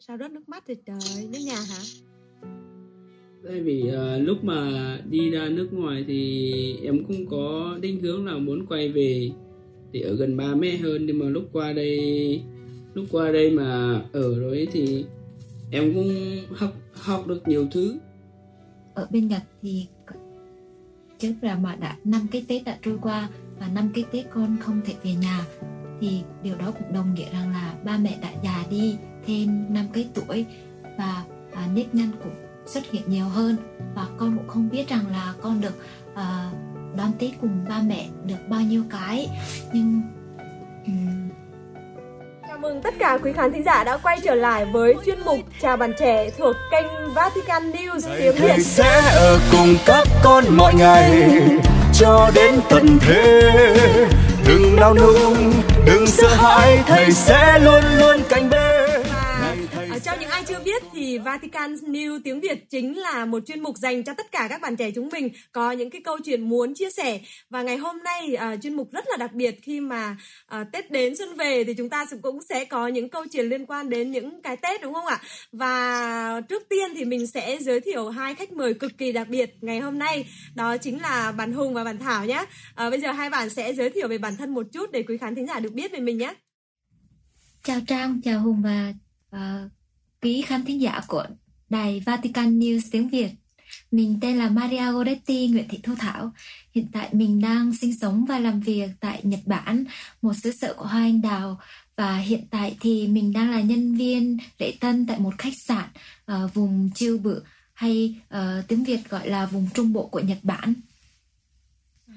sao rớt nước mắt thì trời nước nhà hả? Tại vì uh, lúc mà đi ra nước ngoài thì em cũng có định hướng là muốn quay về để ở gần ba mẹ hơn. Nhưng mà lúc qua đây lúc qua đây mà ở rồi thì em cũng học học được nhiều thứ. Ở bên Nhật thì trước là mà đã năm cái Tết đã trôi qua và năm cái Tết con không thể về nhà thì điều đó cũng đồng nghĩa rằng là ba mẹ đã già đi thêm năm cái tuổi và à, nếp nhăn cũng xuất hiện nhiều hơn và con cũng không biết rằng là con được à, đón Tết cùng ba mẹ được bao nhiêu cái nhưng um, Chào mừng tất cả quý khán thính giả đã quay trở lại với chuyên mục Chào bạn trẻ thuộc kênh Vatican News tiếng Việt. sẽ ở cùng các con mọi ngày cho đến tận thế. Đừng nào nung, đừng sợ hãi, thầy sẽ luôn luôn cạnh bên chưa biết thì Vatican News tiếng Việt chính là một chuyên mục dành cho tất cả các bạn trẻ chúng mình có những cái câu chuyện muốn chia sẻ và ngày hôm nay uh, chuyên mục rất là đặc biệt khi mà uh, Tết đến xuân về thì chúng ta cũng sẽ có những câu chuyện liên quan đến những cái Tết đúng không ạ? Và trước tiên thì mình sẽ giới thiệu hai khách mời cực kỳ đặc biệt ngày hôm nay đó chính là bạn Hùng và bạn Thảo nhé. Uh, bây giờ hai bạn sẽ giới thiệu về bản thân một chút để quý khán thính giả được biết về mình nhé. Chào Trang, chào Hùng và uh, quý khán thính giả của đài Vatican News tiếng Việt. Mình tên là Maria Goretti Nguyễn Thị Thu Thảo. Hiện tại mình đang sinh sống và làm việc tại Nhật Bản, một xứ sở của hoa anh đào. Và hiện tại thì mình đang là nhân viên lễ tân tại một khách sạn uh, vùng Chiêu Bự hay uh, tiếng Việt gọi là vùng Trung Bộ của Nhật Bản. À,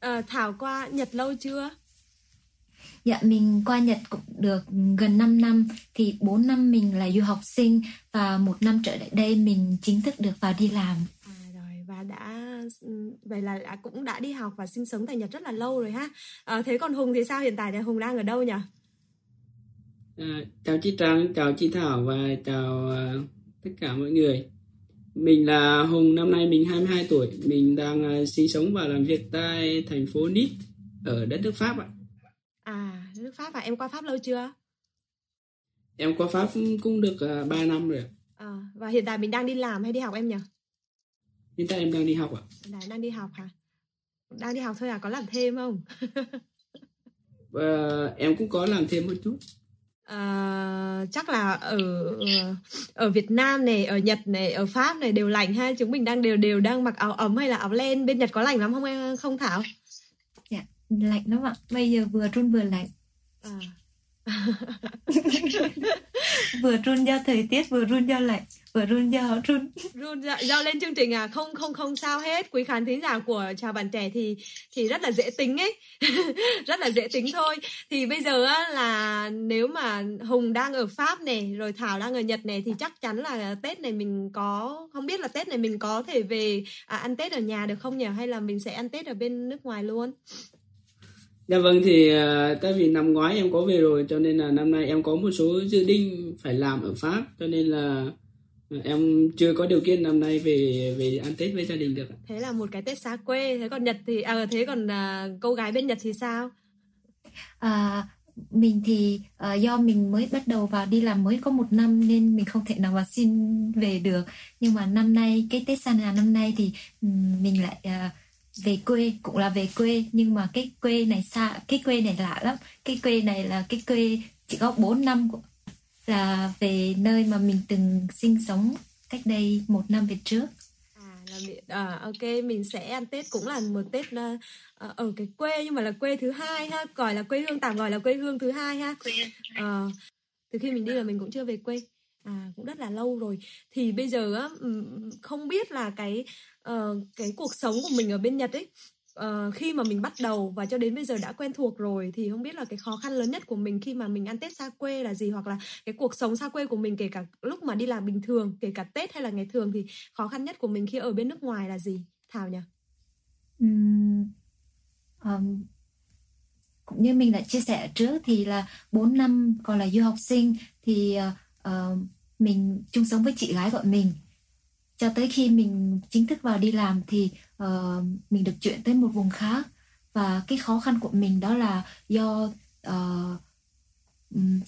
ờ, Thảo qua Nhật lâu chưa? Dạ mình qua Nhật cũng được gần 5 năm thì 4 năm mình là du học sinh và một năm trở lại đây mình chính thức được vào đi làm. À, rồi và đã vậy là đã, cũng đã đi học và sinh sống tại Nhật rất là lâu rồi ha. À, thế còn Hùng thì sao hiện tại thì Hùng đang ở đâu nhỉ? À, chào chị Trang, chào chị Thảo và chào uh, tất cả mọi người. Mình là Hùng, năm nay mình 22 tuổi, mình đang uh, sinh sống và làm việc tại thành phố Nice ở đất nước Pháp ạ. À, nước Pháp à? Em qua Pháp lâu chưa? Em qua Pháp cũng được uh, à, 3 năm rồi. À, và hiện tại mình đang đi làm hay đi học em nhỉ? Hiện tại em đang đi học ạ. Tại đang đi học hả? Đang đi học thôi à? Có làm thêm không? và em cũng có làm thêm một chút. À, chắc là ở ở Việt Nam này, ở Nhật này, ở Pháp này đều lạnh ha. Chúng mình đang đều đều đang mặc áo ấm hay là áo len. Bên Nhật có lạnh lắm không em không Thảo? lạnh lắm ạ bây giờ vừa run vừa lạnh à. vừa run do thời tiết vừa run do lạnh vừa run do run. Run do, do lên chương trình à? Không không không sao hết. Quý khán thính giả của chào bạn trẻ thì thì rất là dễ tính ấy. Rất là dễ tính thôi. Thì bây giờ á, là nếu mà hùng đang ở pháp này rồi thảo đang ở nhật này thì chắc chắn là tết này mình có không biết là tết này mình có thể về à, ăn tết ở nhà được không nhỉ? Hay là mình sẽ ăn tết ở bên nước ngoài luôn Dạ vâng thì uh, tại vì năm ngoái em có về rồi cho nên là năm nay em có một số dự định phải làm ở Pháp cho nên là em chưa có điều kiện năm nay về về ăn Tết với gia đình được. Thế là một cái Tết xa quê. Thế còn Nhật thì à thế còn uh, cô gái bên Nhật thì sao? À, mình thì uh, do mình mới bắt đầu vào đi làm mới có một năm nên mình không thể nào mà xin về được nhưng mà năm nay cái Tết xa nhà năm nay thì um, mình lại uh, về quê cũng là về quê nhưng mà cái quê này xa cái quê này lạ lắm. Cái quê này là cái quê chỉ có 4 năm là về nơi mà mình từng sinh sống cách đây một năm về trước. À, là à ok mình sẽ ăn tết cũng là một tết uh, ở cái quê nhưng mà là quê thứ hai ha. Gọi là quê hương tạm gọi là quê hương thứ hai ha. À, từ khi mình đi là mình cũng chưa về quê. À cũng rất là lâu rồi. Thì bây giờ á không biết là cái uh, cái cuộc sống của mình ở bên Nhật ấy uh, khi mà mình bắt đầu và cho đến bây giờ đã quen thuộc rồi thì không biết là cái khó khăn lớn nhất của mình khi mà mình ăn Tết xa quê là gì hoặc là cái cuộc sống xa quê của mình kể cả lúc mà đi làm bình thường kể cả Tết hay là ngày thường thì khó khăn nhất của mình khi ở bên nước ngoài là gì Thảo nhỉ? Um, um, cũng như mình đã chia sẻ trước thì là 4 năm còn là du học sinh thì uh, uh, mình chung sống với chị gái của mình cho tới khi mình chính thức vào đi làm thì uh, mình được chuyển tới một vùng khác. Và cái khó khăn của mình đó là do uh,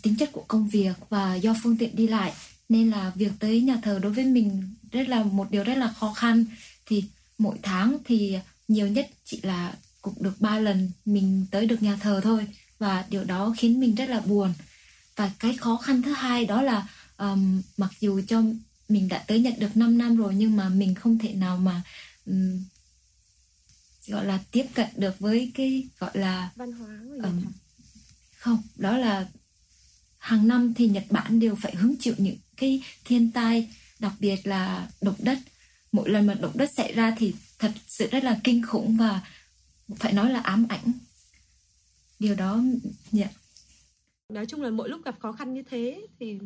tính chất của công việc và do phương tiện đi lại. Nên là việc tới nhà thờ đối với mình rất là một điều rất là khó khăn. Thì mỗi tháng thì nhiều nhất chỉ là cũng được ba lần mình tới được nhà thờ thôi. Và điều đó khiến mình rất là buồn. Và cái khó khăn thứ hai đó là um, mặc dù cho mình đã tới nhận được 5 năm rồi nhưng mà mình không thể nào mà um, gọi là tiếp cận được với cái gọi là văn hóa người um, không đó là hàng năm thì Nhật Bản đều phải hứng chịu những cái thiên tai đặc biệt là động đất. Mỗi lần mà động đất xảy ra thì thật sự rất là kinh khủng và phải nói là ám ảnh. Điều đó yeah. nói chung là mỗi lúc gặp khó khăn như thế thì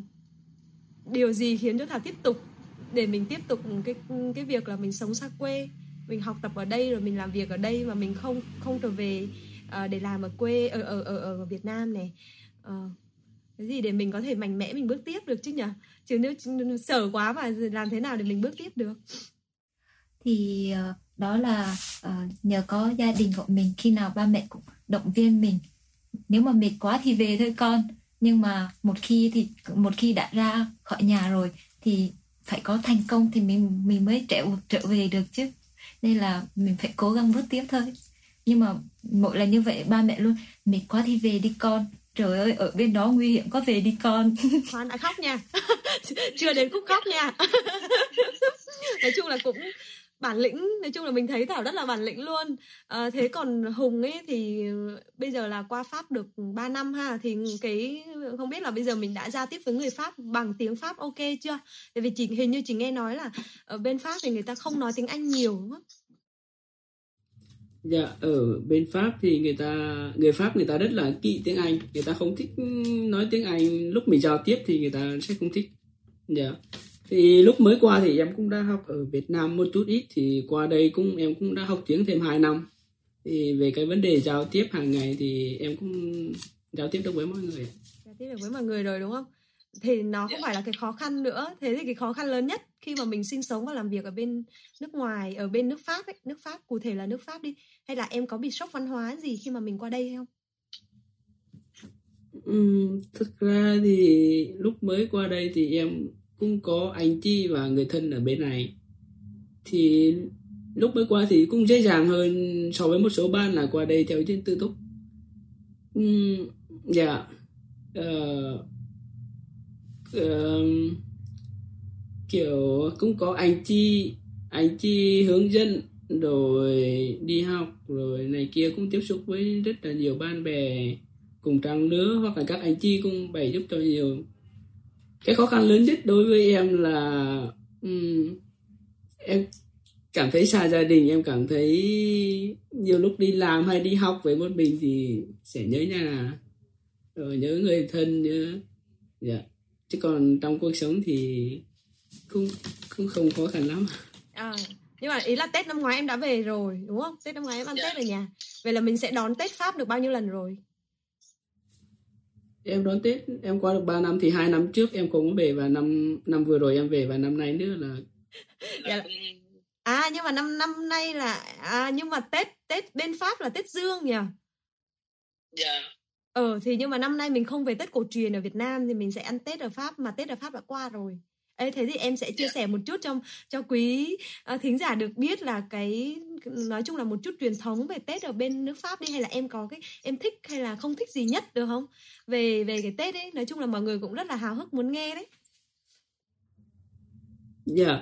điều gì khiến cho thảo tiếp tục để mình tiếp tục cái cái việc là mình sống xa quê mình học tập ở đây rồi mình làm việc ở đây mà mình không không trở về uh, để làm ở quê ở ở ở, ở Việt Nam này? Uh, cái gì để mình có thể mạnh mẽ mình bước tiếp được chứ nhỉ? Chứ nếu sở quá mà làm thế nào để mình bước tiếp được? Thì uh, đó là uh, nhờ có gia đình của mình khi nào ba mẹ cũng động viên mình. Nếu mà mệt quá thì về thôi con nhưng mà một khi thì, một khi đã ra khỏi nhà rồi thì phải có thành công thì mình mình mới trở trở về được chứ. Nên là mình phải cố gắng bước tiếp thôi. Nhưng mà mỗi lần như vậy, ba mẹ luôn, mệt quá thì về đi con. Trời ơi, ở bên đó nguy hiểm có về đi con. Khoan đã khóc nha. Chưa đến khúc khóc nha. Nói chung là cũng bản lĩnh. Nói chung là mình thấy thảo rất là bản lĩnh luôn. À, thế còn hùng ấy thì bây giờ là qua pháp được 3 năm ha thì cái không biết là bây giờ mình đã giao tiếp với người pháp bằng tiếng pháp ok chưa? Tại vì chị hình như chị nghe nói là ở bên pháp thì người ta không nói tiếng anh nhiều đúng không? Dạ, ở bên Pháp thì người ta người Pháp người ta rất là kỵ tiếng Anh, người ta không thích ừ, nói tiếng Anh. Lúc mình giao tiếp thì người ta sẽ không thích. Dạ. Thì lúc mới qua thì em cũng đã học ở Việt Nam một chút ít thì qua đây cũng em cũng đã học tiếng thêm 2 năm. Thì về cái vấn đề giao tiếp hàng ngày thì em cũng giao tiếp được với mọi người. Giao tiếp được với mọi người rồi đúng không? thì nó không phải là cái khó khăn nữa thế thì cái khó khăn lớn nhất khi mà mình sinh sống và làm việc ở bên nước ngoài ở bên nước pháp ấy nước pháp cụ thể là nước pháp đi hay là em có bị sốc văn hóa gì khi mà mình qua đây không ừ, thực ra thì lúc mới qua đây thì em cũng có anh chị và người thân ở bên này. Thì lúc mới qua thì cũng dễ dàng hơn so với một số bạn là qua đây theo trên tư túc. Ừ, dạ uh, uh, kiểu cũng có anh chi anh chi hướng dẫn rồi đi học rồi này kia cũng tiếp xúc với rất là nhiều bạn bè cùng trang lứa hoặc là các anh chi cũng bày giúp cho nhiều cái khó khăn lớn nhất đối với em là um, em cảm thấy xa gia đình em cảm thấy nhiều lúc đi làm hay đi học với một mình thì sẽ nhớ nhà rồi nhớ người thân nhớ dạ. Yeah chứ còn trong cuộc sống thì cũng cũng không khó khăn lắm. À, nhưng mà ý là tết năm ngoái em đã về rồi đúng không? Tết năm ngoái em ăn tết ở nhà. Vậy là mình sẽ đón tết pháp được bao nhiêu lần rồi em đón tết em qua được 3 năm thì hai năm trước em cũng về và năm năm vừa rồi em về và năm nay nữa là dạ. Là... à nhưng mà năm năm nay là à nhưng mà tết tết bên pháp là tết dương nhỉ? Dạ. Ờ thì nhưng mà năm nay mình không về Tết cổ truyền ở Việt Nam thì mình sẽ ăn Tết ở Pháp mà Tết ở Pháp đã qua rồi. Ê, thế thì em sẽ chia sẻ một chút cho cho quý uh, thính giả được biết là cái nói chung là một chút truyền thống về Tết ở bên nước Pháp đi hay là em có cái em thích hay là không thích gì nhất được không? Về về cái Tết ấy, nói chung là mọi người cũng rất là hào hức muốn nghe đấy. Dạ. Yeah.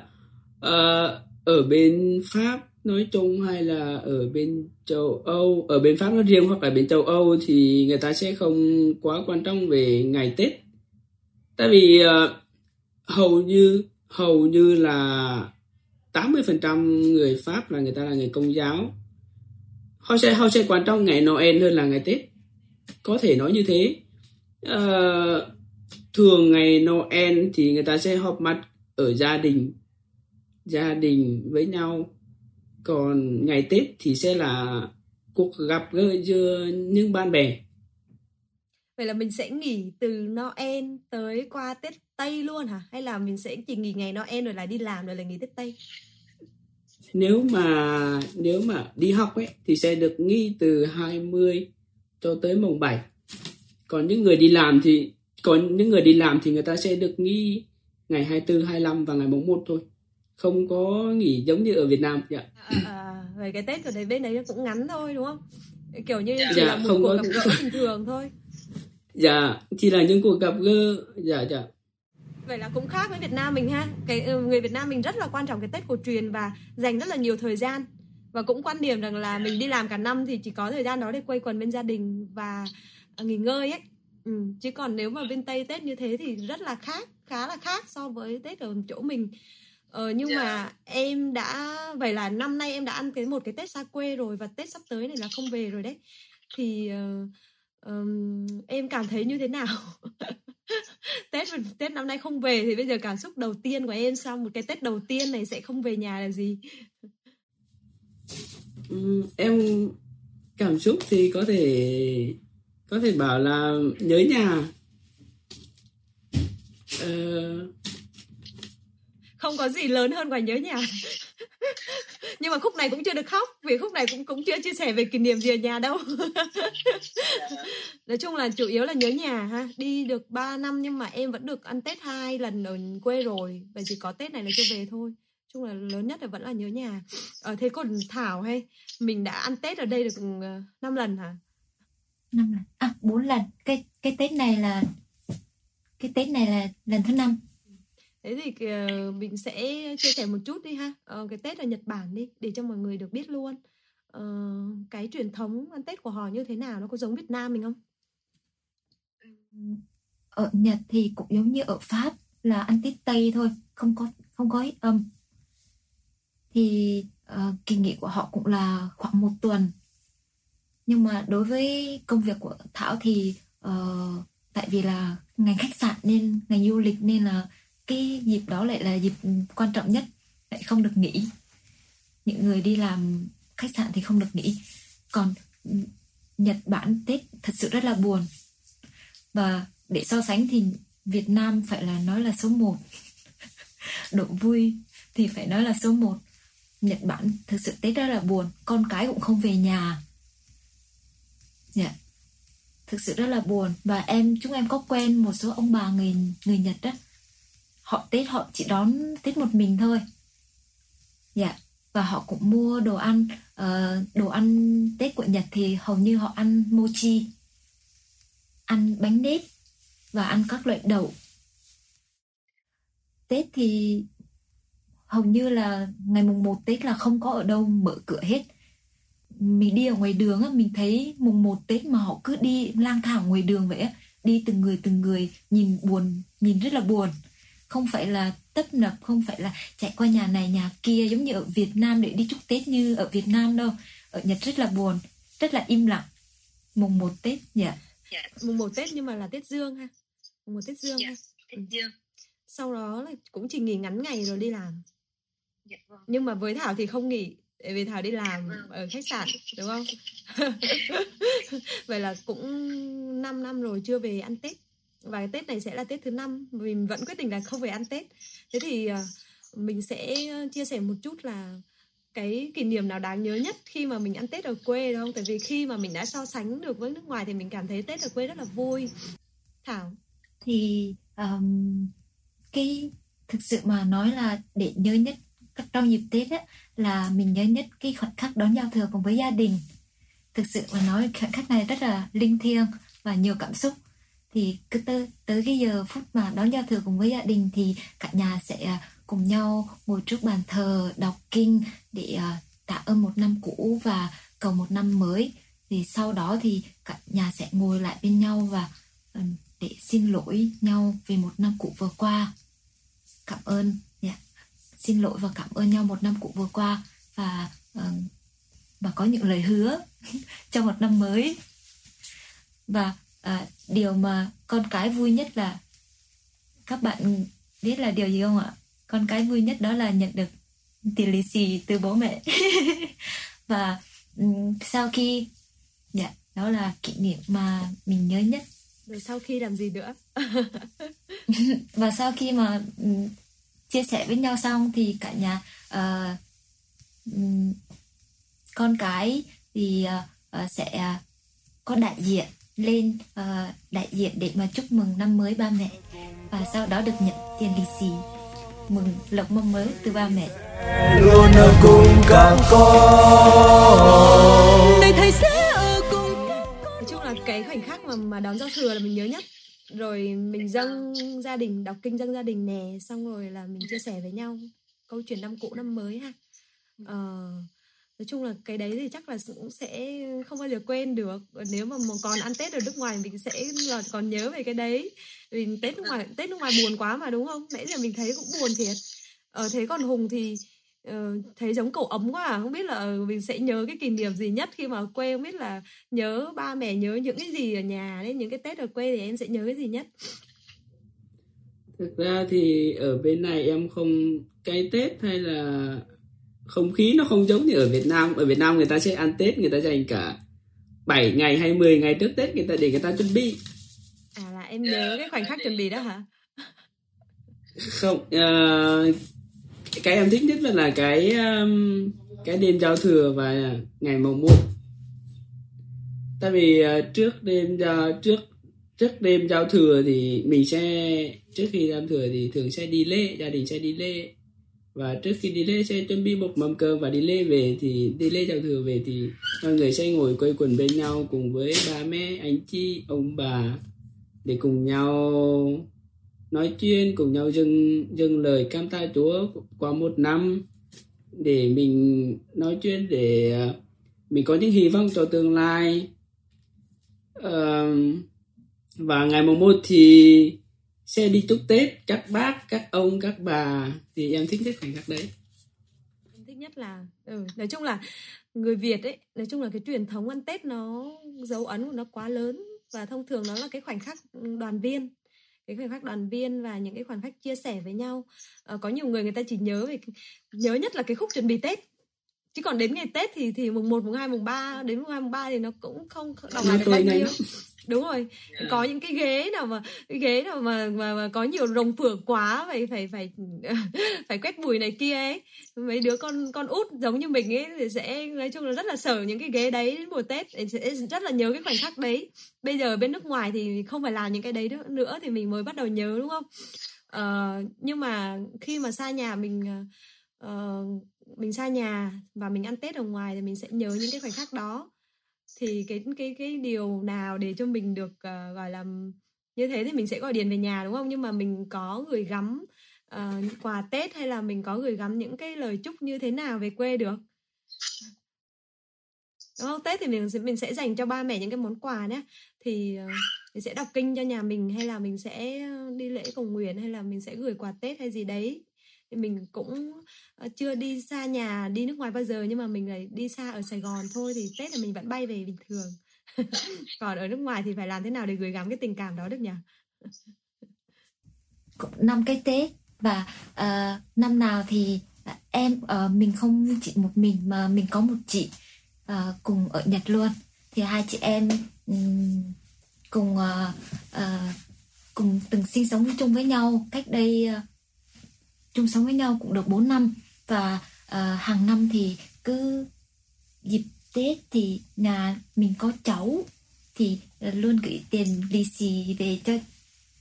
Uh, ở bên Pháp nói chung hay là ở bên châu Âu ở bên Pháp nói riêng hoặc là bên châu Âu thì người ta sẽ không quá quan trọng về ngày Tết tại vì uh, hầu như hầu như là 80% người Pháp là người ta là người công giáo. Họ sẽ họ sẽ quan trọng ngày Noel hơn là ngày Tết. Có thể nói như thế. À, thường ngày Noel thì người ta sẽ họp mặt ở gia đình gia đình với nhau. Còn ngày Tết thì sẽ là cuộc gặp gỡ giữa những bạn bè. Vậy là mình sẽ nghỉ từ Noel tới qua Tết Tây luôn hả? Hay là mình sẽ chỉ nghỉ ngày Noel rồi lại đi làm rồi lại nghỉ Tết Tây? Nếu mà nếu mà đi học ấy thì sẽ được nghỉ từ 20 cho tới mùng 7. còn những người đi làm thì còn những người đi làm thì người ta sẽ được nghỉ ngày 24, 25 và ngày mùng 1 thôi không có nghỉ giống như ở Việt Nam dạ. à, à, về cái Tết ở đấy bên đấy cũng ngắn thôi đúng không kiểu như dạ, chỉ là một không cuộc có... gặp gỡ bình thường thôi dạ chỉ là những cuộc gặp gỡ dạ dạ. Vậy là cũng khác với Việt Nam mình ha. Cái ừ, người Việt Nam mình rất là quan trọng cái Tết cổ truyền và dành rất là nhiều thời gian. Và cũng quan điểm rằng là mình đi làm cả năm thì chỉ có thời gian đó để quây quần bên gia đình và nghỉ ngơi ấy. Ừ. chứ còn nếu mà bên Tây Tết như thế thì rất là khác khá là khác so với Tết ở chỗ mình. Ờ, nhưng yeah. mà em đã vậy là năm nay em đã ăn cái một cái Tết xa quê rồi và Tết sắp tới này là không về rồi đấy. Thì uh, um, em cảm thấy như thế nào? Tết Tết năm nay không về thì bây giờ cảm xúc đầu tiên của em sau một cái Tết đầu tiên này sẽ không về nhà là gì? Um, em cảm xúc thì có thể có thể bảo là nhớ nhà. Uh, không có gì lớn hơn quả nhớ nhà nhưng mà khúc này cũng chưa được khóc vì khúc này cũng cũng chưa chia sẻ về kỷ niệm gì ở nhà đâu. Nói chung là chủ yếu là nhớ nhà ha. Đi được 3 năm nhưng mà em vẫn được ăn tết hai lần ở quê rồi. Và chỉ có tết này là chưa về thôi. Chung là lớn nhất là vẫn là nhớ nhà. Ờ, thế còn thảo hay mình đã ăn tết ở đây được 5 ờ, lần hả? Năm lần. À bốn lần. Cái cái tết này là cái tết này là lần thứ năm thế thì ờ, mình sẽ chia sẻ một chút đi ha. Ờ, cái tết ở nhật bản đi để cho mọi người được biết luôn. Ờ, cái truyền thống ăn tết của họ như thế nào nó có giống việt nam mình không? Ở nhật thì cũng giống như ở pháp là ăn tết tây thôi không có không có ít âm. Thì uh, kỳ nghỉ của họ cũng là khoảng một tuần. Nhưng mà đối với công việc của thảo thì uh, tại vì là ngành khách sạn nên ngành du lịch nên là cái dịp đó lại là dịp quan trọng nhất, lại không được nghỉ. Những người đi làm khách sạn thì không được nghỉ. Còn Nhật Bản, Tết thật sự rất là buồn. Và để so sánh thì Việt Nam phải là nói là số 1 độ vui thì phải nói là số 1 Nhật Bản thực sự Tết rất là buồn. Con cái cũng không về nhà. Yeah. Thực sự rất là buồn. Và em, chúng em có quen một số ông bà người người Nhật đó họ Tết họ chỉ đón Tết một mình thôi. Dạ, và họ cũng mua đồ ăn, uh, đồ ăn Tết của Nhật thì hầu như họ ăn mochi, ăn bánh nếp và ăn các loại đậu. Tết thì hầu như là ngày mùng 1 Tết là không có ở đâu mở cửa hết. Mình đi ở ngoài đường á, mình thấy mùng 1 Tết mà họ cứ đi lang thang ngoài đường vậy á, đi từng người từng người nhìn buồn, nhìn rất là buồn không phải là tấp nập không phải là chạy qua nhà này nhà kia giống như ở Việt Nam để đi chúc Tết như ở Việt Nam đâu. Ở Nhật rất là buồn rất là im lặng. Mùng một Tết dạ. Yeah. mùng một Tết nhưng mà là Tết Dương ha. Mùng một Tết Dương yeah, ha Tết Dương. Sau đó là cũng chỉ nghỉ ngắn ngày rồi đi làm. Dạ, vâng. nhưng mà với Thảo thì không nghỉ để vì Thảo đi làm vâng. ở khách sạn đúng không? Vậy là cũng 5 năm rồi chưa về ăn Tết và cái Tết này sẽ là Tết thứ năm mình vẫn quyết định là không phải ăn Tết thế thì ờ, mình sẽ ờ, chia sẻ một chút là cái kỷ niệm nào đáng nhớ nhất khi mà mình ăn Tết ở quê đúng không? Tại vì khi mà mình đã so sánh được với nước ngoài thì mình cảm thấy Tết ở quê rất là vui. Thảo thì um, cái thực sự mà nói là để nhớ nhất trong dịp Tết á, là mình nhớ nhất cái khoảnh khắc đón giao thừa cùng với gia đình. Thực sự mà nói khoảnh khắc này rất là linh thiêng và nhiều cảm xúc thì cứ tới, tới cái giờ phút mà đón giao thừa cùng với gia đình thì cả nhà sẽ à, cùng nhau ngồi trước bàn thờ đọc kinh để à, tạ ơn một năm cũ và cầu một năm mới. Thì sau đó thì cả nhà sẽ ngồi lại bên nhau và ừ, để xin lỗi nhau vì một năm cũ vừa qua. Cảm ơn yeah. xin lỗi và cảm ơn nhau một năm cũ vừa qua và uh, và có những lời hứa cho một năm mới. Và à, điều mà con cái vui nhất là các bạn biết là điều gì không ạ? Con cái vui nhất đó là nhận được tiền lì xì từ bố mẹ. Và um, sau khi dạ đó là kỷ niệm mà mình nhớ nhất. Rồi sau khi làm gì nữa? Và sau khi mà um, chia sẻ với nhau xong thì cả nhà uh, um, con cái thì uh, uh, sẽ uh, có đại diện lên uh, đại diện để mà chúc mừng năm mới ba mẹ. Và sau đó được nhận tiền lì xì. Mừng lộc mâm mới từ ba mẹ. Luôn ở cùng các con. Đời thầy sẽ ở cùng Nói chung là cái khoảnh khắc mà mà đón giao thừa là mình nhớ nhất. Rồi mình dâng gia đình đọc kinh dâng gia đình nè xong rồi là mình chia sẻ với nhau câu chuyện năm cũ năm mới ha. Ờ, nói chung là cái đấy thì chắc là cũng sẽ không bao giờ quên được. Nếu mà còn ăn tết ở nước ngoài mình sẽ là còn nhớ về cái đấy. Vì tết nước ngoài tết nước ngoài buồn quá mà đúng không? Nãy giờ mình thấy cũng buồn thiệt. Ờ, thế còn hùng thì uh, thấy giống cậu ấm quá à. Không biết là ờ, mình sẽ nhớ cái kỷ niệm gì nhất khi mà ở quê không biết là nhớ ba mẹ nhớ những cái gì ở nhà đấy những cái tết ở quê thì em sẽ nhớ cái gì nhất? Thực ra thì ở bên này em không cái tết hay là không khí nó không giống như ở Việt Nam. Ở Việt Nam người ta sẽ ăn Tết người ta dành cả 7 ngày hay 10 ngày trước Tết người ta để người ta chuẩn bị. À là em nhớ cái khoảnh khắc chuẩn bị đó hả? Không uh, cái em thích nhất là cái um, cái đêm giao thừa và ngày mồng một tại vì uh, trước đêm giao trước trước đêm giao thừa thì mình sẽ trước khi giao thừa thì thường sẽ đi lễ gia đình sẽ đi lễ và trước khi đi lễ sẽ chuẩn bị một mâm cơm và đi lễ về thì đi lễ giao thừa về thì mọi người sẽ ngồi quây quần bên nhau cùng với ba mẹ anh chị ông bà để cùng nhau nói chuyện cùng nhau dâng dâng lời cam tạ Chúa qua một năm để mình nói chuyện để à, mình có những hy vọng cho tương lai. Uh, và ngày mùng một thì xe đi chúc Tết các bác, các ông, các bà thì em thích nhất khoảnh khắc đấy. Em thích nhất là ừ, nói chung là người Việt ấy, nói chung là cái truyền thống ăn Tết nó dấu ấn của nó quá lớn và thông thường nó là cái khoảnh khắc đoàn viên cái khoảnh khắc đoàn viên và những cái khoảnh khắc chia sẻ với nhau à, có nhiều người người ta chỉ nhớ về nhớ nhất là cái khúc chuẩn bị tết chứ còn đến ngày tết thì thì mùng 1, mùng 2, mùng 3 đến mùng 2, mùng 3 thì nó cũng không đọc lại được bao nhiêu. Đúng rồi. Yeah. có những cái ghế nào mà cái ghế nào mà mà, mà có nhiều rồng phượng quá phải phải phải phải quét bụi này kia ấy. Mấy đứa con con út giống như mình ấy thì sẽ nói chung là rất là sợ những cái ghế đấy đến mùa tết. Sẽ rất là nhớ cái khoảnh khắc đấy. Bây giờ bên nước ngoài thì không phải làm những cái đấy nữa thì mình mới bắt đầu nhớ đúng không? Uh, nhưng mà khi mà xa nhà mình uh, mình xa nhà và mình ăn tết ở ngoài thì mình sẽ nhớ những cái khoảnh khắc đó. Thì cái cái cái điều nào để cho mình được uh, gọi là như thế thì mình sẽ gọi điện về nhà đúng không? Nhưng mà mình có gửi gắm uh, quà tết hay là mình có gửi gắm những cái lời chúc như thế nào về quê được? Đúng không? Tết thì mình sẽ mình sẽ dành cho ba mẹ những cái món quà nhé thì uh, mình sẽ đọc kinh cho nhà mình hay là mình sẽ đi lễ cầu nguyện hay là mình sẽ gửi quà tết hay gì đấy mình cũng ờ, chưa đi xa nhà đi nước ngoài bao giờ nhưng mà mình lại đi xa ở Sài Gòn thôi thì Tết là mình vẫn bay về bình thường. Còn ở nước ngoài thì phải làm thế nào để gửi gắm cái tình cảm đó được nhỉ? Năm cái Tết và uh, năm nào thì ờ, em uh, mình không chỉ một mình mà mình có một chị uh, cùng ở Nhật luôn. Thì hai chị em um, cùng uh, uh, cùng từng sinh sống chung với nhau cách đây uh, chung sống với nhau cũng được 4 năm. Và uh, hàng năm thì cứ dịp Tết thì nhà mình có cháu thì luôn gửi tiền lì xì về cho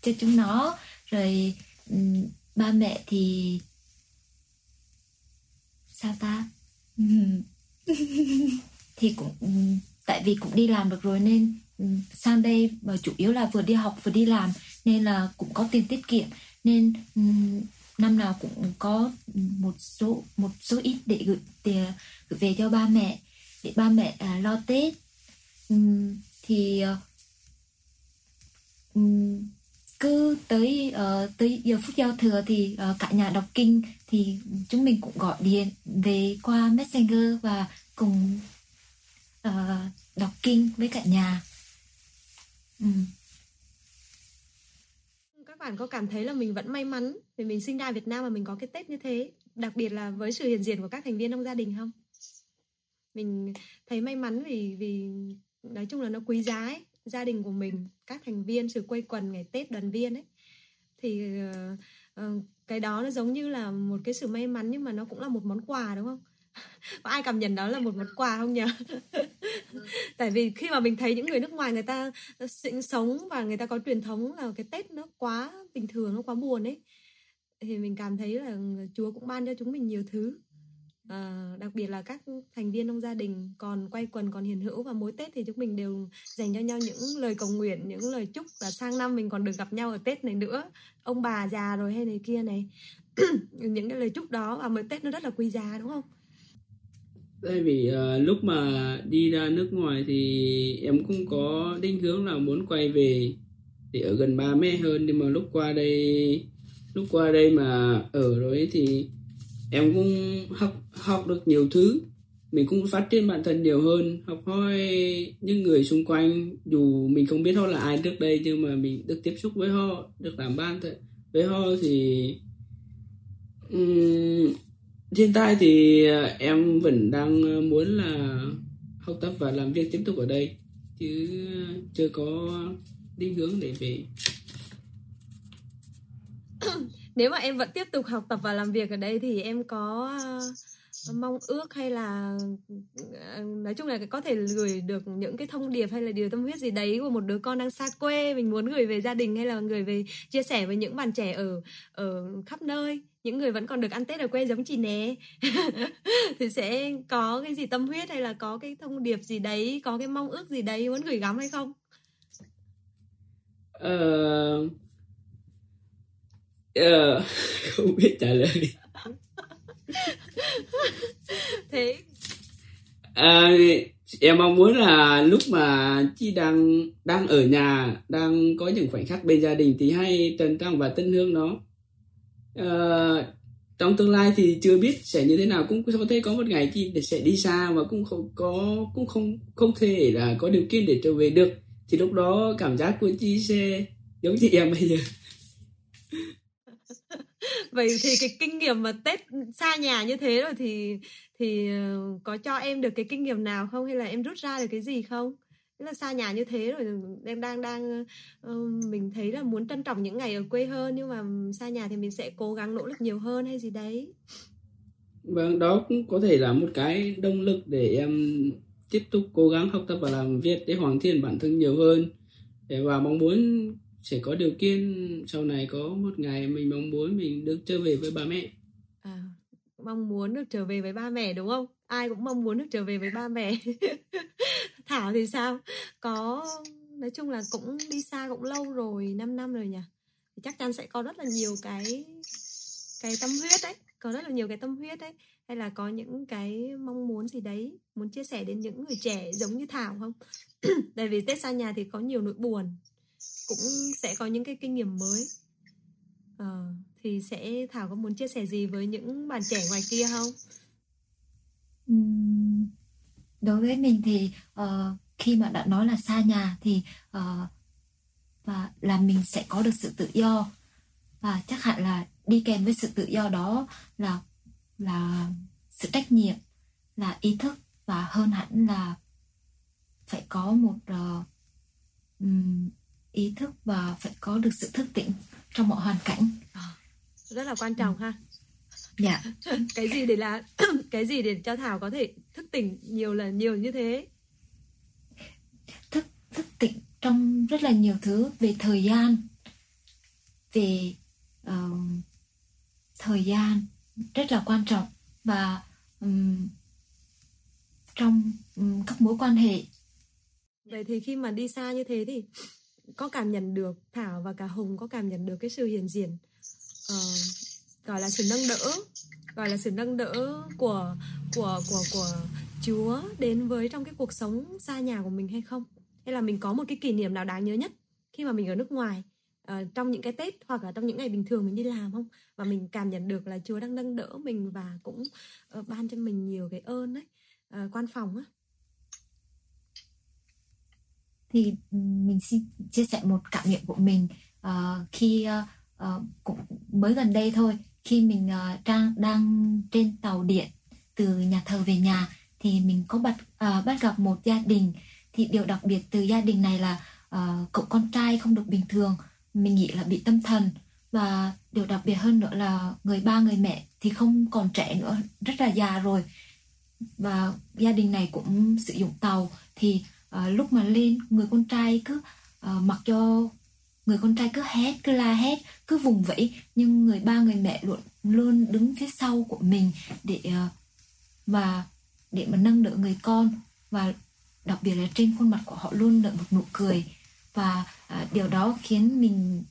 cho chúng nó. Rồi um, ba mẹ thì sao ta? Thì cũng um, tại vì cũng đi làm được rồi nên um, sang đây mà chủ yếu là vừa đi học vừa đi làm nên là cũng có tiền tiết kiệm. Nên um, năm nào cũng có một số một số ít để gửi tiền gửi về cho ba mẹ để ba mẹ à, lo tết uhm, thì uhm, cứ tới uh, tới giờ phút giao thừa thì uh, cả nhà đọc kinh thì chúng mình cũng gọi điện về qua messenger và cùng uh, đọc kinh với cả nhà uhm bạn có cảm thấy là mình vẫn may mắn vì mình sinh ra Việt Nam mà mình có cái Tết như thế? Đặc biệt là với sự hiện diện của các thành viên trong gia đình không? Mình thấy may mắn vì vì nói chung là nó quý giá ấy. gia đình của mình các thành viên sự quây quần ngày Tết đoàn viên ấy. Thì uh, uh, cái đó nó giống như là một cái sự may mắn nhưng mà nó cũng là một món quà đúng không? Có ai cảm nhận đó là một món quà không nhỉ tại vì khi mà mình thấy những người nước ngoài người ta ờ, sinh sống và người ta có truyền thống là cái tết nó quá bình thường nó quá buồn ấy thì mình cảm thấy là chúa cũng ban cho chúng mình nhiều thứ. À, đặc biệt là các thành viên trong gia đình còn quay quần còn hiền hữu và mỗi tết thì chúng mình đều dành cho nhau những lời cầu nguyện những lời chúc và sang năm mình còn được gặp nhau ở tết này nữa. Ông bà già rồi hay này kia này. Những cái lời chúc đó và mỗi tết nó rất là quý giá đúng không? Tại vì uh, lúc mà đi ra nước ngoài thì em cũng có định hướng là muốn quay về để ở gần ba mẹ hơn. Nhưng mà lúc qua đây lúc qua đây mà ở rồi thì em cũng học học được nhiều thứ. Mình cũng phát triển bản thân nhiều hơn. Học hỏi những người xung quanh. Dù mình không biết họ là ai trước đây nhưng mà mình được tiếp xúc với họ được làm bạn với họ thì um, hiện tại thì ờ, em vẫn đang ờ, muốn là học tập và làm việc tiếp tục ở đây. Chứ ờ, chưa có định hướng để về. Nếu mà em vẫn tiếp tục học tập và làm việc ở đây thì em có mong ước hay là ờ, nói chung là có thể gửi được những cái thông điệp hay là điều tâm huyết gì đấy của một đứa con đang xa quê mình muốn gửi về gia đình hay là gửi về chia sẻ với những bạn trẻ ở ở khắp nơi. Những người vẫn còn được ăn tết ở quê giống chị nè. Thì sẽ có cái gì tâm huyết hay là có cái thông điệp gì đấy có cái mong ước gì đấy muốn gửi gắm hay không? Ờ uh uh, không biết trả lời thế à, em mong muốn là lúc mà chị đang đang ở nhà đang có những khoảnh khắc bên gia đình thì hay trân trọng và tân hương nó. À, trong tương lai thì chưa biết sẽ như thế nào cũng có thể có một ngày chị sẽ đi xa mà cũng không có cũng không không thể là có điều kiện để trở về được. Thì lúc đó cảm giác của chị sẽ giống chị em bây giờ. Vậy thì cái kinh nghiệm mà tết xa nhà như thế rồi thì thì ờ, có cho em được cái kinh nghiệm nào không? Hay là em rút ra được cái gì không? Là xa nhà như thế rồi, em đang đang ờ, mình thấy là muốn trân trọng những ngày ở quê hơn, nhưng mà xa nhà thì mình sẽ cố gắng nỗ lực nhiều hơn hay gì đấy? Vâng đó cũng có thể là một cái động lực để em tiếp tục cố gắng học tập và làm việc để hoàn thiện bản thân nhiều hơn. Và mong muốn sẽ có điều kiện sau này có một ngày mình mong muốn mình được trở về với ba mẹ mong muốn được trở về với ba mẹ, đúng không? Ai cũng mong muốn được trở về với ba mẹ. Thảo thì sao? Có, nói chung là cũng đi xa cũng lâu rồi 5 năm rồi nhỉ? Thì chắc chắn sẽ có rất là nhiều cái cái tâm huyết đấy, có rất là nhiều cái tâm huyết đấy. Hay là có những cái mong muốn gì đấy, muốn chia sẻ đến những người trẻ giống như thảo không? Tại vì tết xa nhà thì có nhiều nỗi buồn, cũng sẽ có những cái kinh nghiệm mới. Ờ thì sẽ thảo có muốn chia sẻ gì với những bạn trẻ ngoài kia không? Đối với mình thì uh, khi mà đã nói là xa nhà thì uh, và là mình sẽ có được sự tự do. Và chắc hẳn là đi kèm với sự tự do đó là là sự trách nhiệm là ý thức và hơn hẳn là phải có một uh, um, ý thức và phải có được sự thức tỉnh trong mọi hoàn cảnh. À, rất là quan trọng ha. Dạ. Cái gì để là cái gì để cho thảo có thể thức tỉnh nhiều lần nhiều như thế? Thức thức tỉnh trong rất là nhiều thứ về thời gian về uh, thời gian rất là quan trọng và um, trong um, các mối quan hệ. Vậy thì khi mà đi xa như thế thì có cảm nhận được thảo và cả hùng có cảm nhận được cái sự hiện diện uh, gọi là sự nâng đỡ gọi là sự nâng đỡ của của của của Chúa đến với trong cái cuộc sống xa nhà của mình hay không? Hay là mình có một cái kỷ niệm nào đáng nhớ nhất khi mà mình ở nước ngoài uh, trong những cái Tết hoặc là trong những ngày bình thường mình đi làm không? Và mình cảm nhận được là Chúa đang nâng đỡ mình và cũng uh, ban cho mình nhiều cái ơn đấy uh, quan phòng á. Thì mình xin chia sẻ một cảm nghiệm của mình. Uh, khi uh, uh, cũng mới gần đây thôi khi mình ờ, uh, đang đang trên tàu điện từ nhà thờ về nhà thì mình có bắt uh, bắt gặp một gia đình. Thì điều đặc biệt từ gia đình này là uh, cậu con trai không được bình thường mình nghĩ là bị tâm thần. Và điều đặc biệt hơn nữa là người ba người mẹ thì không còn trẻ nữa rất là già rồi. Và gia đình này cũng sử dụng tàu thì uh, lúc mà lên người con trai cứ uh, mặc cho người con trai cứ hét cứ la hét cứ vùng vẫy nhưng người ba người mẹ luôn luôn đứng phía sau của mình để ờ, và để mà nâng đỡ người con. Và đặc biệt là trên khuôn mặt của họ luôn nở một nụ cười. Và à, điều đó khiến mình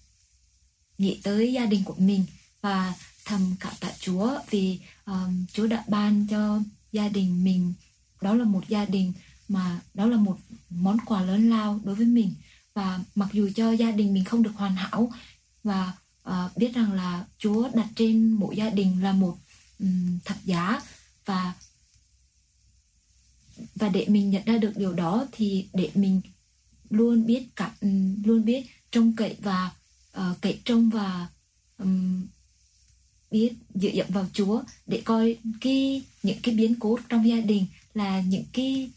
nghĩ tới gia đình của mình và thầm cảm tạ Chúa vì um, Chúa đã ban cho gia đình mình. Đó là một gia đình mà đó là một món quà lớn lao đối với mình và mặc dù cho gia đình mình không được hoàn hảo và uh, biết rằng là Chúa đặt trên mỗi gia đình là một um, thập giá và và để mình nhận ra được điều đó thì để mình luôn biết cảm luôn biết trông cậy và uh, cậy trông và um, biết dựa dẫm vào Chúa để coi cái những cái biến cố trong gia đình là những cái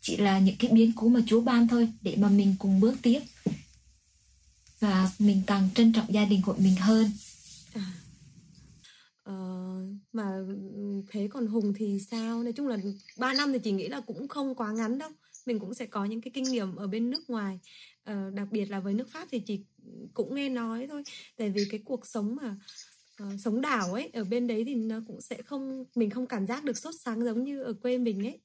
chỉ là những cái biến cố mà Chúa ban thôi để mà mình cùng bước tiếp. Và mình càng trân trọng gia đình của mình hơn. À. ờ, mà thế còn Hùng thì sao? Nói chung là 3 năm thì chị nghĩ là cũng không quá ngắn đâu. Mình cũng sẽ có những cái kinh nghiệm ở bên nước ngoài. Ờ, đặc biệt là với nước Pháp thì chị cũng nghe nói thôi. Tại vì cái cuộc sống mà uh, sống đảo ấy ở bên đấy thì nó cũng sẽ không mình không cảm giác được sốt sáng giống như ở quê mình ấy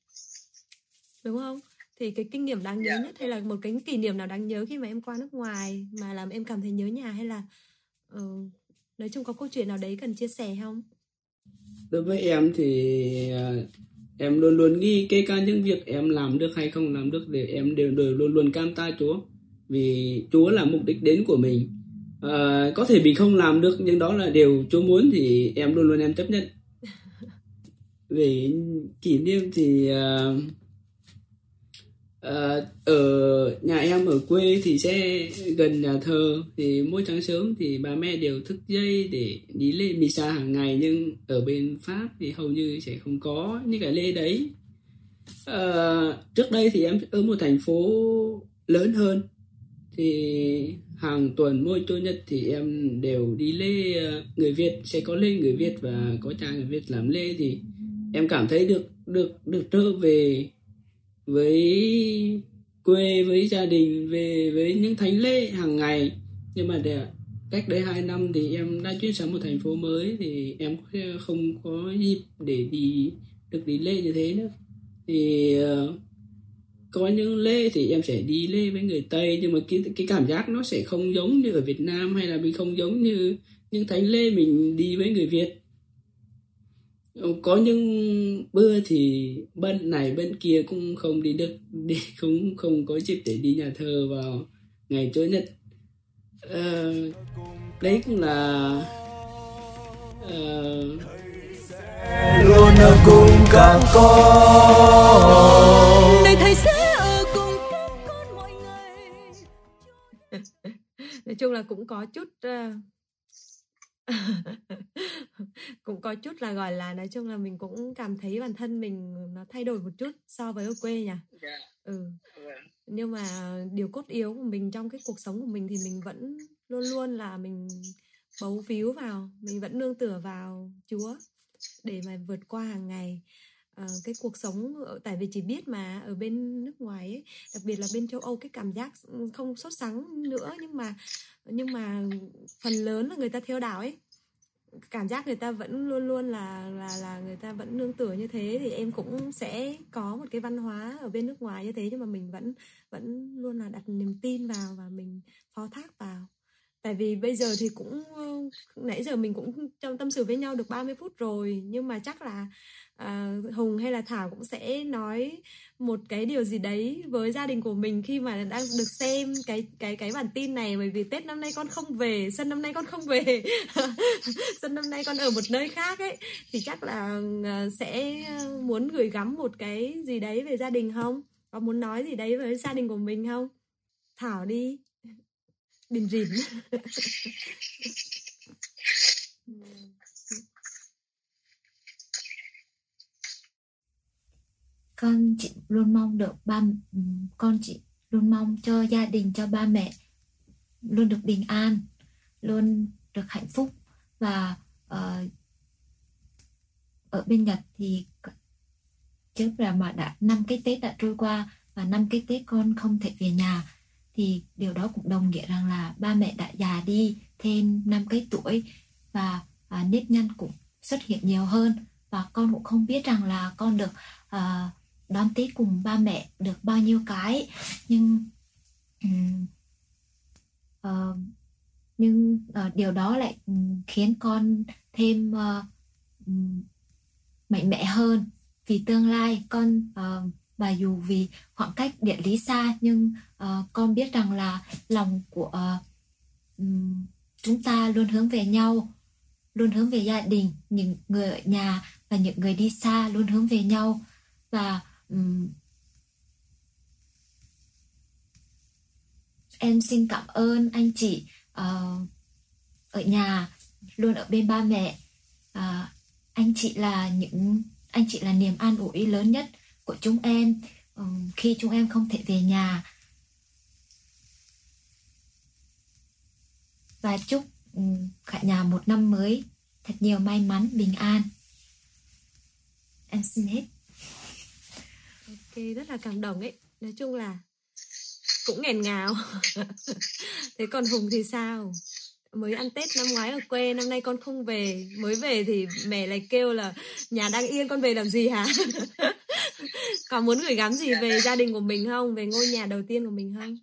đúng không thì cái kinh nghiệm đáng nhớ yeah. Dạ. nhất hay là một cái kỷ niệm nào đáng nhớ khi mà em qua nước ngoài mà làm em cảm thấy nhớ nhà hay là uh, nói chung có câu chuyện nào đấy cần chia sẻ không đối với em thì uh, em luôn luôn nghĩ kể cả những việc em làm được hay không làm được để em đều, đều luôn luôn cam ta Chúa vì Chúa là mục đích đến của mình à, có thể mình không làm được nhưng đó là điều Chúa muốn thì em luôn luôn em chấp nhận về kỷ niệm thì uh, uh, Ờ, ở nhà em ở quê thì sẽ gần nhà thờ thì mỗi sáng sớm thì bà mẹ đều thức dậy để đi lễ misa hàng ngày nhưng ở bên pháp thì hầu như sẽ không có những cái lễ đấy. Uh, trước đây thì em ở một thành phố lớn hơn thì hàng tuần mỗi chủ nhật thì em đều đi lễ ờ, người Việt sẽ có lễ người Việt và có cha người Việt làm lễ thì em cảm thấy được được được trở về với quê, với gia đình, về với những thánh lễ hàng ngày. Nhưng mà để cách đây hai năm thì em đã chuyển sang một thành phố mới thì em không có dịp để đi, được đi lễ như thế nữa. Thì ờ, có những lễ thì em sẽ đi lễ với người tây, nhưng mà cái cái cảm giác nó sẽ không giống như ở việt nam hay là mình không giống như những thánh lễ mình đi với người việt có những bữa thì bên này bên kia cũng không đi được đi cũng không có dịp để đi nhà thờ vào ngày chủ nhật. À, đấy cũng là à, luôn ở cùng các con. Này thầy sẽ nói chung là cũng có chút uh, cũng có chút là gọi là nói chung là mình cũng cảm thấy bản thân mình nó thay đổi một chút so với ở quê nhỉ? Dạ. ừ. Nhưng mà điều cốt yếu của mình trong cái cuộc sống của mình thì mình vẫn luôn luôn là mình bấu víu vào mình vẫn nương tựa vào chúa để mà vượt qua hàng ngày uh, cái cuộc sống tại vì chỉ biết mà ở bên nước ngoài ấy, đặc biệt là bên châu Âu cái cảm giác ừ, không sốt sắng nữa nhưng mà nhưng mà phần lớn là người ta theo đạo ấy. Cảm giác người ta vẫn luôn luôn là là là người ta vẫn nương tựa như thế thì em cũng sẽ có một cái văn hóa ở bên nước ngoài như thế nhưng mà mình vẫn vẫn luôn là đặt niềm tin vào và mình phó thác vào. Tại vì bây giờ thì cũng ừ, nãy giờ mình cũng trong tâm sự với nhau được 30 phút rồi nhưng mà chắc là uh, Hùng hay là Thảo cũng sẽ nói một cái điều gì đấy với gia đình của mình khi mà đang được xem cái cái cái bản tin này. Bởi vì Tết năm nay con không về, xuân năm nay con không về, xuân năm nay con ở một nơi khác ấy. Thì chắc là uh, sẽ muốn gửi gắm một cái gì đấy về gia đình không? Có muốn nói gì đấy với gia đình của mình không? Thảo đi. Bình rìm con chị luôn mong được ba ừ, con chị luôn mong cho gia đình cho ba mẹ luôn được bình an luôn được hạnh phúc. Và uh, ở bên Nhật thì chứ là mà đã năm cái Tết đã trôi qua và năm cái Tết con không thể về nhà thì điều đó cũng đồng nghĩa rằng là ba mẹ đã già đi thêm năm cái tuổi và à, nếp nhăn cũng xuất hiện nhiều hơn. Và con cũng không biết rằng là con được à, đón Tết cùng ba mẹ được bao nhiêu cái. Nhưng um, uh, nhưng uh, điều đó lại khiến con thêm uh, um, mạnh mẽ hơn. Vì tương lai con uh, và dù vì khoảng cách địa lý xa nhưng uh, con biết rằng là lòng của uh, um, chúng ta luôn hướng về nhau luôn hướng về gia đình những người ở nhà và những người đi xa luôn hướng về nhau. Và um, em xin cảm ơn anh chị uh, ở nhà luôn ở bên ba mẹ. Uh, anh chị là những anh chị là niềm an ủi lớn nhất của chúng em um, khi chúng em không thể về nhà. Và chúc um, cả nhà một năm mới thật nhiều may mắn bình an. Em xin hết thì rất là cảm động ấy. Nói chung là cũng nghẹn ngào. Thế còn hùng thì sao? Mới ăn tết năm ngoái ở quê năm nay con không về. Mới về thì mẹ lại kêu là nhà đang yên con về làm gì hả? Còn muốn gửi gắm gì về gia đình của mình không? Về ngôi nhà đầu tiên của mình không?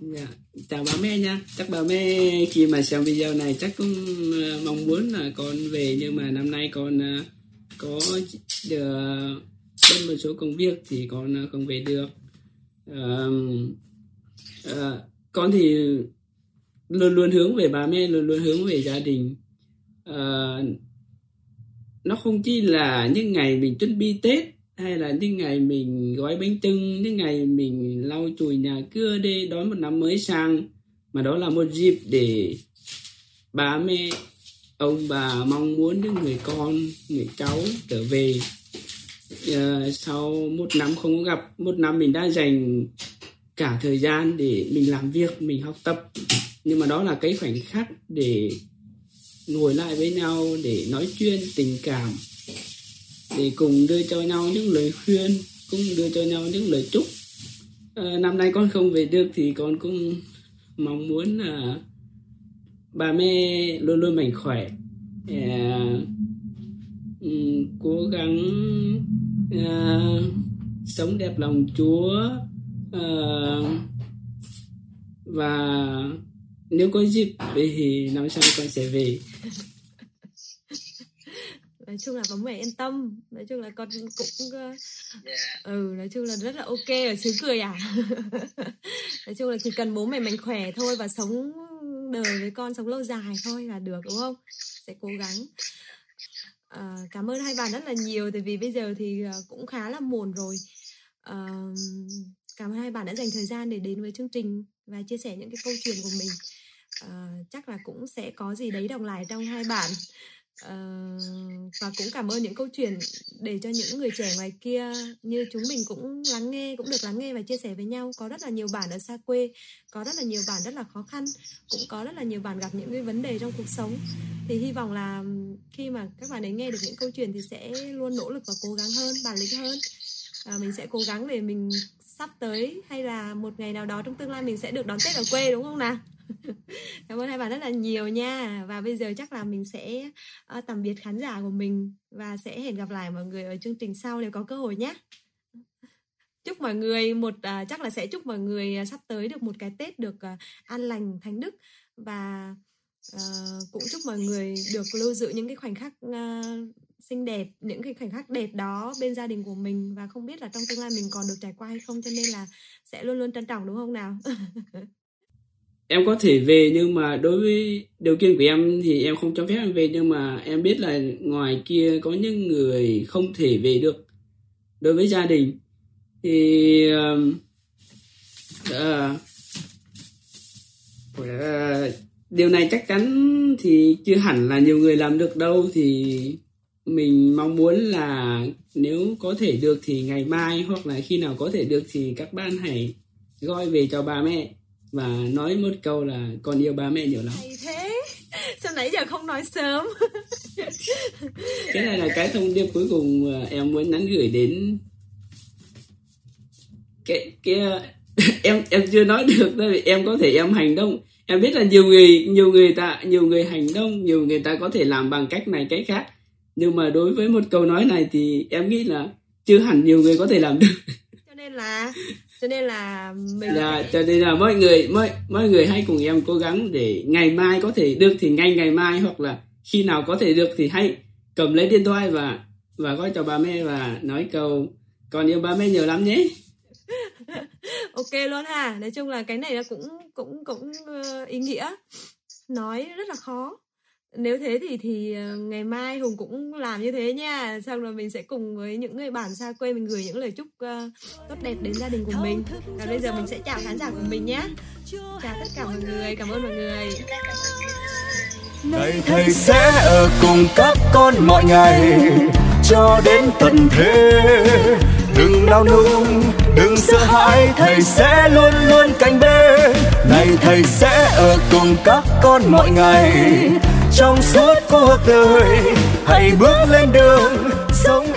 Dạ, chào bà mẹ nha. Chắc bà mẹ khi mà xem video này chắc cũng ờ, mong muốn là con về. Nhưng mà năm nay con ờ, có được uh, một số công việc thì con ờ, không về được. À, à, con thì luôn luôn hướng về bà mẹ luôn luôn hướng về gia đình. À, nó không chỉ là những ngày mình chuẩn bị tết hay là những ngày mình gói bánh trưng những ngày mình lau chùi nhà cửa để đón một năm mới sang mà đó là một dịp để bà mẹ ông bà mong muốn những người con người cháu trở về uh, sau một năm không có gặp một năm mình đã dành cả thời gian để mình làm việc mình học tập. Nhưng mà đó là cái khoảnh khắc để ngồi lại với nhau để nói chuyện tình cảm để cùng đưa cho nhau những lời khuyên cũng đưa cho nhau những lời chúc. À, năm nay con không về được thì con cũng mong muốn là bà mẹ luôn luôn mạnh khỏe. À, cố gắng à, sống đẹp lòng Chúa à, và nếu có dịp thì năm sau con sẽ về. Nói chung là bố mẹ yên tâm. Nói chung là con cũng uh, ừ nói chung là rất là ok ở xứ cười à. Nói chung là chỉ cần bố mẹ mạnh khỏe thôi và sống đời với con sống lâu dài thôi là được đúng không? Sẽ cố gắng à, cảm ơn hai bạn rất là nhiều tại vì bây giờ thì ờ, cũng khá là muộn rồi. À, cảm ơn hai bạn đã dành thời gian để đến với chương trình và chia sẻ những cái câu chuyện của mình. À, chắc là cũng sẽ có gì đấy đồng lại trong hai bạn. Uh, và cũng cảm ơn những câu chuyện để cho những người trẻ ngoài kia như chúng mình cũng lắng nghe cũng được lắng nghe và chia sẻ với nhau. Có rất là nhiều bạn ở xa quê có rất là nhiều bạn rất là khó khăn cũng có rất là nhiều bạn gặp những cái vấn đề trong cuộc sống. Thì hy vọng là khi mà các bạn ấy nghe được những câu chuyện thì sẽ luôn nỗ lực và cố gắng hơn bản lĩnh hơn. À, mình sẽ cố gắng để mình sắp tới hay là một ngày nào đó trong tương lai mình sẽ được đón tết ở quê đúng không nào? cảm ơn hai bạn rất là nhiều nha. Và bây giờ chắc là mình sẽ uh, tạm biệt khán giả của mình và sẽ hẹn gặp lại mọi người ở chương trình sau nếu có cơ hội nhé. Chúc mọi người một uh, chắc là sẽ chúc mọi người uh, sắp tới được một cái tết được uh, an lành thánh đức. Và uh, cũng chúc mọi người được lưu giữ những cái khoảnh khắc uh, xinh đẹp những cái khoảnh khắc đẹp đó bên gia đình của mình. Và không biết là trong tương lai mình còn được trải qua hay không cho nên là sẽ luôn luôn trân trọng đúng không nào? em có thể về nhưng mà đối với điều kiện của em thì em không cho phép em về. Nhưng mà em biết là ngoài kia có những người không thể về được. Đối với gia đình thì uh, uh, uh, điều này chắc chắn thì chưa hẳn là nhiều người làm được đâu. Thì mình mong muốn là nếu có thể được thì ngày mai hoặc là khi nào có thể được thì các bạn hãy gọi về cho ba mẹ và nói một câu là con yêu ba mẹ nhiều lắm. Hay thế. Sao nãy giờ không nói sớm? Cái này là cái thông điệp cuối cùng em muốn nhắn gửi đến cái cái em em chưa nói được tại vì em có thể em hành động. Em biết là nhiều người nhiều người ta nhiều người hành động nhiều người ta có thể làm bằng cách này cách khác. Nhưng mà đối với một câu nói này thì em nghĩ là chưa hẳn nhiều người có thể làm được. Cho nên là cho nên là mình là cho nên là mọi người mọi mọi người hãy cùng em cố gắng để ngày mai có thể được thì ngay ngày mai hoặc là khi nào có thể được thì hãy cầm lấy điện thoại và và gọi cho ba mẹ và nói câu con yêu ba mẹ nhiều lắm nhé. Ok luôn ha. Nói chung là cái này là cũng cũng cũng uh, ý nghĩa. Nói rất là khó nếu thế thì thì uh, ngày mai hùng cũng làm như thế nha. Xong rồi mình sẽ cùng với những người bạn xa quê mình gửi những lời chúc uh, tốt đẹp đến gia đình của mình. Và bây giờ mình sẽ chào khán giả của mình nhé chào tất cả mọi người cảm ơn mọi người. Này thầy sẽ ở cùng các con mọi ngày cho đến tận thế. Đừng nao núng đừng sợ hãi thầy sẽ luôn luôn cạnh bên này thầy sẽ ở cùng các con mọi ngày trong suốt cuộc đời. Hãy bước lên đường sống